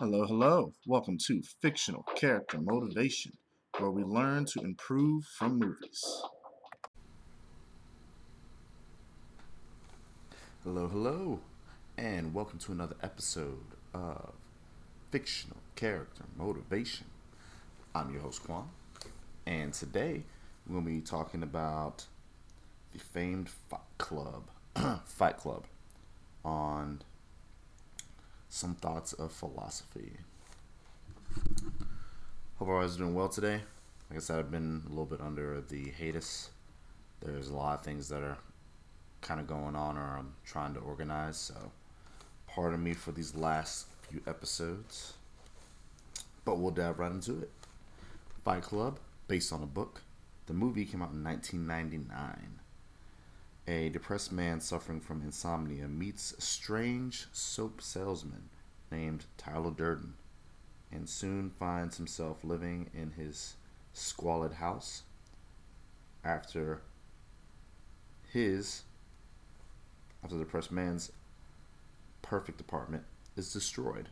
Hello, hello. Welcome to Fictional Character Motivation, where we learn to improve from movies. Hello, hello, and welcome to another episode of Fictional Character Motivation. I'm your host, Quan, and today to be talking about the famed Fight Club, Fight Club, on some thoughts of philosophy. Hope everyone's doing well today. Like I said, I've been a little bit under the hiatus. There's a lot of things that are kind of going on or I'm trying to organize, so pardon me for these last few episodes. But we'll dive right into it. Fight Club, based on a book. The movie came out in 1999. A depressed man suffering from insomnia meets a strange soap salesman named Tyler Durden and soon finds himself living in his squalid house after his after the depressed man's perfect apartment is destroyed.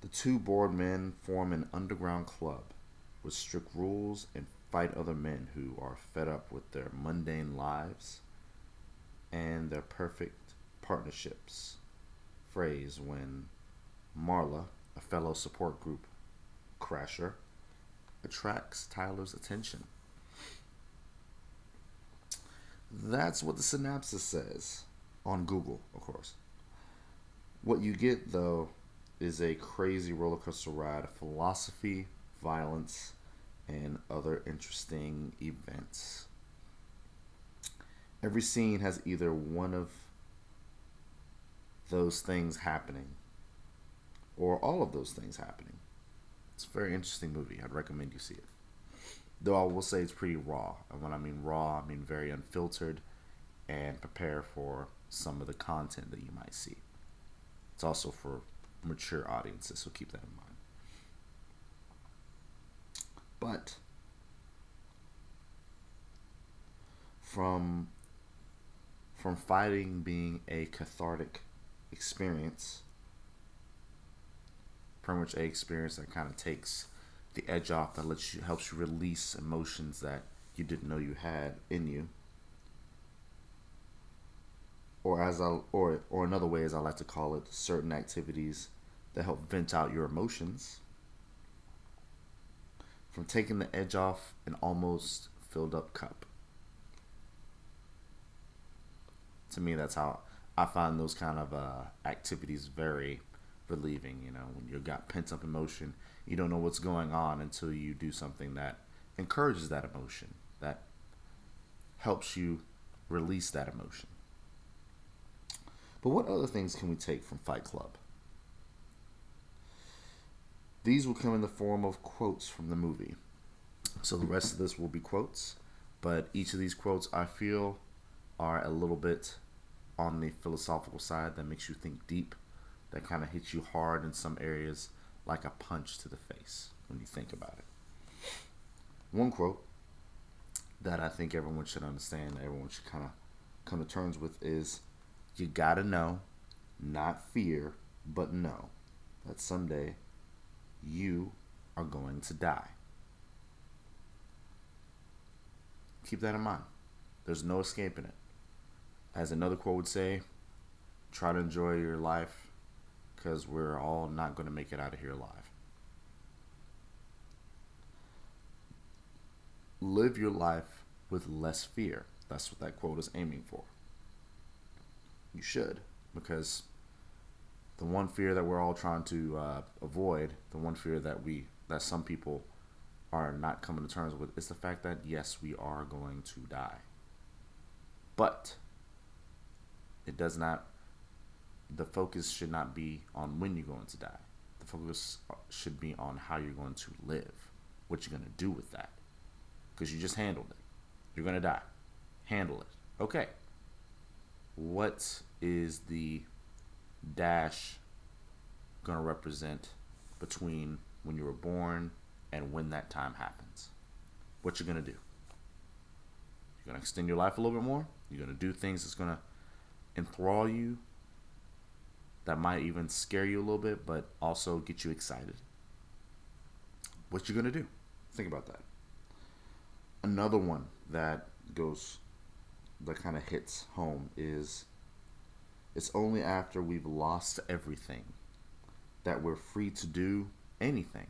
The two bored men form an underground club with strict rules and fight other men who are fed up with their mundane lives and their perfect partnerships. Frays when Marla, a fellow support group crasher, attracts Tyler's attention. That's what the synopsis says on Google, of course. What you get, though, is a crazy roller coaster ride of philosophy, violence, and other interesting events. Every scene has either one of those things happening or all of those things happening. It's a very interesting movie. I'd recommend you see it. Though I will say it's pretty raw. And when I mean raw, I mean very unfiltered and prepare for some of the content that you might see. It's also for mature audiences, so keep that in mind. But from from fighting being a cathartic experience, pretty much a experience that kind of takes the edge off, that lets you helps you release emotions that you didn't know you had in you. Or as I or or another way as I like to call it, certain activities that help vent out your emotions from taking the edge off an almost filled up cup. To me, that's how I find those kind of uh, activities very relieving. You know, when you've got pent up emotion, you don't know what's going on until you do something that encourages that emotion, that helps you release that emotion. But what other things can we take from Fight Club? These will come in the form of quotes from the movie. So the rest of this will be quotes, but each of these quotes I feel are a little bit on the philosophical side that makes you think deep, that kind of hits you hard in some areas like a punch to the face when you think about it. One quote that I think everyone should understand, everyone should kind of come to terms with is you gotta know, not fear, but know that someday you are going to die. Keep that in mind. There's no escaping it. As another quote would say, try to enjoy your life because we're all not going to make it out of here alive. Live your life with less fear. That's what that quote is aiming for. You should, because the one fear that we're all trying to uh, avoid, the one fear that we that some people are not coming to terms with, is the fact that yes, we are going to die. But it does not. The focus should not be on when you're going to die. The focus should be on how you're going to live, what you're going to do with that, because you just handled it. You're going to die. Handle it. Okay. What is the dash going to represent between when you were born and when that time happens. What you're going to do. You're going to extend your life a little bit more. You're going to do things that's going to enthrall you that might even scare you a little bit, but also get you excited. What you're gonna do? Think about that. Another one that goes that kind of hits home is it's only after we've lost everything that we're free to do anything.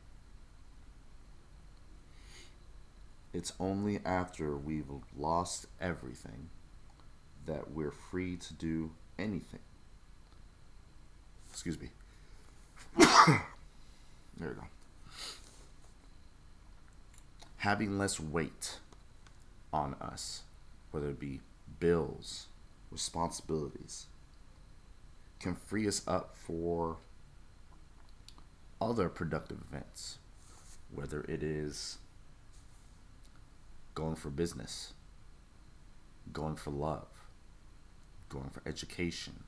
It's only after we've lost everything that we're free to do anything. Excuse me. there we go. Having less weight on us, whether it be bills, responsibilities, can free us up for other productive events, whether it is going for business, going for love, going for education,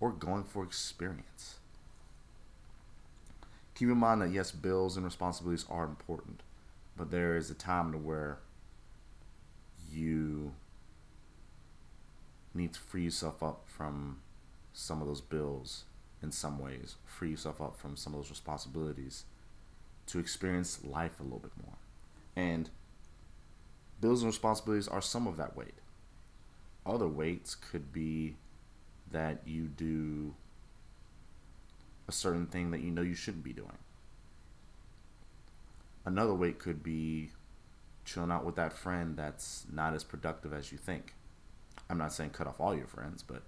or going for experience. Keep in mind that yes, bills and responsibilities are important, but there is a time to where you need to free yourself up from some of those bills in some ways, free yourself up from some of those responsibilities to experience life a little bit more. And bills and responsibilities are some of that weight. Other weights could be that you do a certain thing that you know you shouldn't be doing. Another weight could be chilling out with that friend that's not as productive as you think. I'm not saying cut off all your friends, but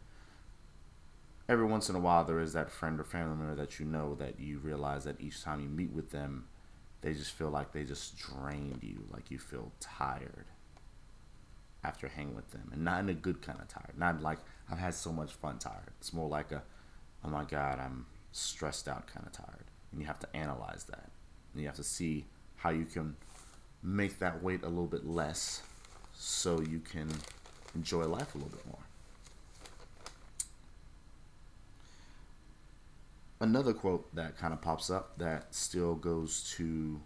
every once in a while there is that friend or family member that you know that you realize that each time you meet with them, they just feel like they just drained you, like you feel tired after hanging with them, and not in a good kind of tired, not like I've had so much fun tired. It's more like a, oh my god, I'm stressed out kind of tired, and you have to analyze that, and you have to see how you can make that weight a little bit less, so you can enjoy life a little bit more. Another quote that kind of pops up that still goes to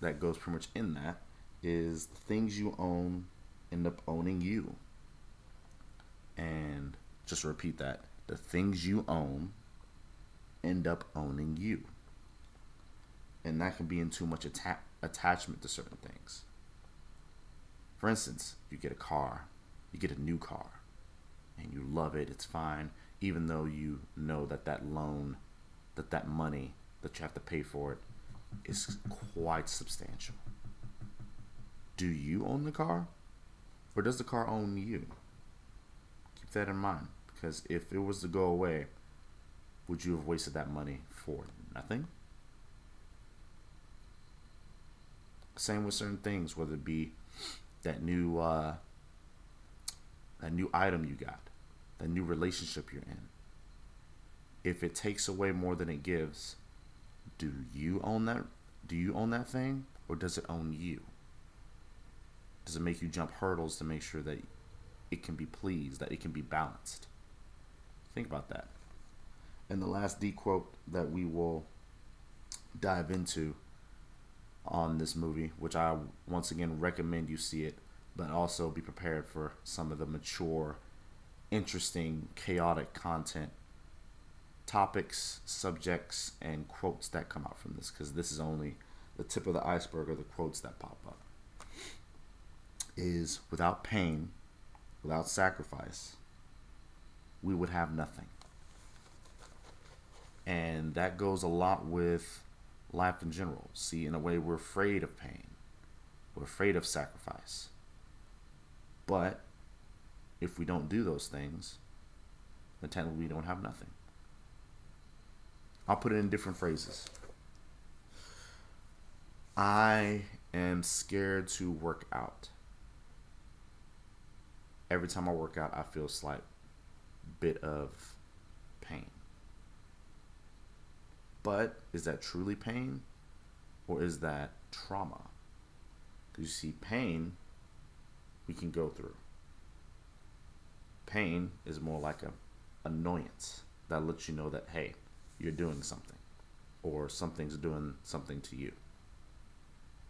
that goes pretty much in that is things you own end up owning you. And just repeat that the things you own end up owning you. And that can be in too much atta- attachment to certain things. For instance, you get a car, you get a new car, and you love it, it's fine, even though you know that that loan that that money that you have to pay for it is quite substantial. Do you own the car? Or does the car own you? Keep that in mind. Because if it was to go away, would you have wasted that money for nothing? Same with certain things, whether it be that new uh, that new item you got, that new relationship you're in, if it takes away more than it gives, do you own that? Do you own that thing, or does it own you? Does it make you jump hurdles to make sure that it can be pleased, that it can be balanced? Think about that. And the last D quote that we will dive into on this movie, which I once again recommend you see it, but also be prepared for some of the mature, interesting, chaotic content topics, subjects, and quotes that come out from this because this is only the tip of the iceberg of the quotes that pop up. Is without pain, without sacrifice, we would have nothing. And that goes a lot with life in general. See, in a way, we're afraid of pain, we're afraid of sacrifice. But if we don't do those things, then technically we don't have nothing. I'll put it in different phrases. I am scared to work out. Every time I work out, I feel a slight bit of pain. But is that truly pain or is that trauma? Because you see, pain we can go through. Pain is more like a annoyance that lets you know that hey, you're doing something or something's doing something to you.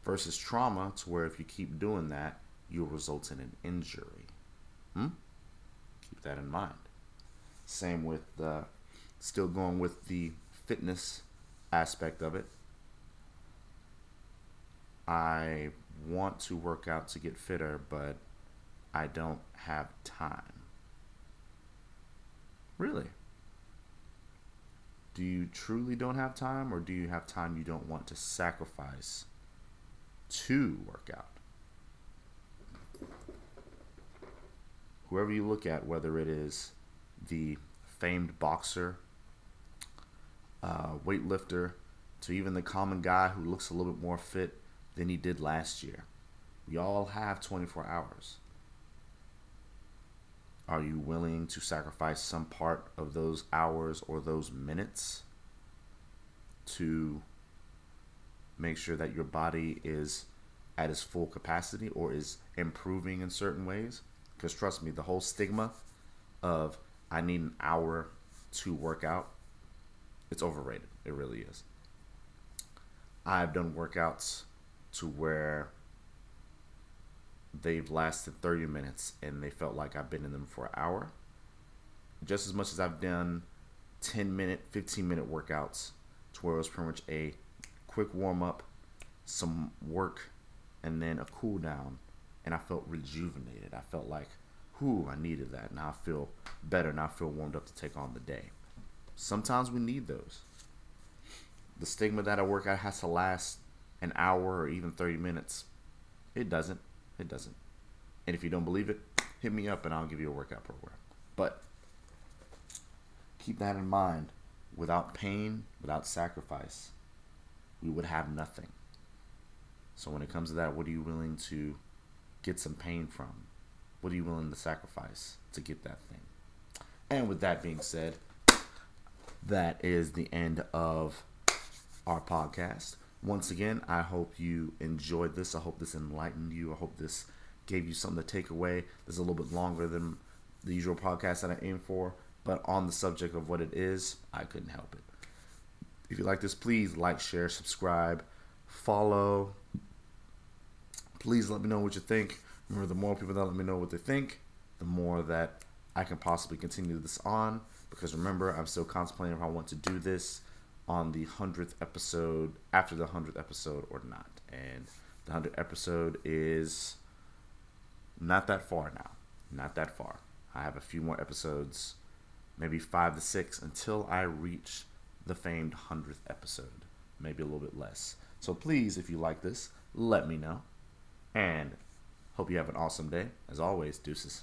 Versus trauma, to where if you keep doing that, you'll result in an injury. Hmm? Keep that in mind. Same with the still going with the fitness aspect of it. I want to work out to get fitter, but I don't have time. Really? Do you truly don't have time, or do you have time you don't want to sacrifice to work out? Whoever you look at, whether it is the famed boxer, uh, weightlifter, to even the common guy who looks a little bit more fit than he did last year, we all have 24 hours. Are you willing to sacrifice some part of those hours or those minutes to make sure that your body is at its full capacity or is improving in certain ways? Because trust me, the whole stigma of I need an hour to work out, it's overrated. It really is. I've done workouts to where they've lasted 30 minutes and they felt like I've been in them for an hour. Just as much as I've done 10 minute, 15 minute workouts to where it was pretty much a quick warm up, some work, and then a cool down. And I felt rejuvenated. I felt like, whoo, I needed that. Now I feel better. and I feel warmed up to take on the day. Sometimes we need those. The stigma that a workout has to last an hour or even 30 minutes, it doesn't. It doesn't. And if you don't believe it, hit me up and I'll give you a workout program. But keep that in mind. Without pain, without sacrifice, we would have nothing. So when it comes to that, what are you willing to get some pain from? What are you willing to sacrifice to get that thing? And with that being said, that is the end of our podcast. Once again, I hope you enjoyed this. I hope this enlightened you. I hope this gave you something to take away. This is a little bit longer than the usual podcast that I aim for, but on the subject of what it is, I couldn't help it. If you like this, please like, share, subscribe, follow. Please let me know what you think. Remember, the more people that let me know what they think, the more that I can possibly continue this on. Because remember, I'm still contemplating if I want to do this on the 100th episode, after the 100th episode or not. And the 100th episode is not that far now. Not that far. I have a few more episodes, maybe five to six, until I reach the famed 100th episode. Maybe a little bit less. So please, if you like this, let me know. And hope you have an awesome day. As always, deuces.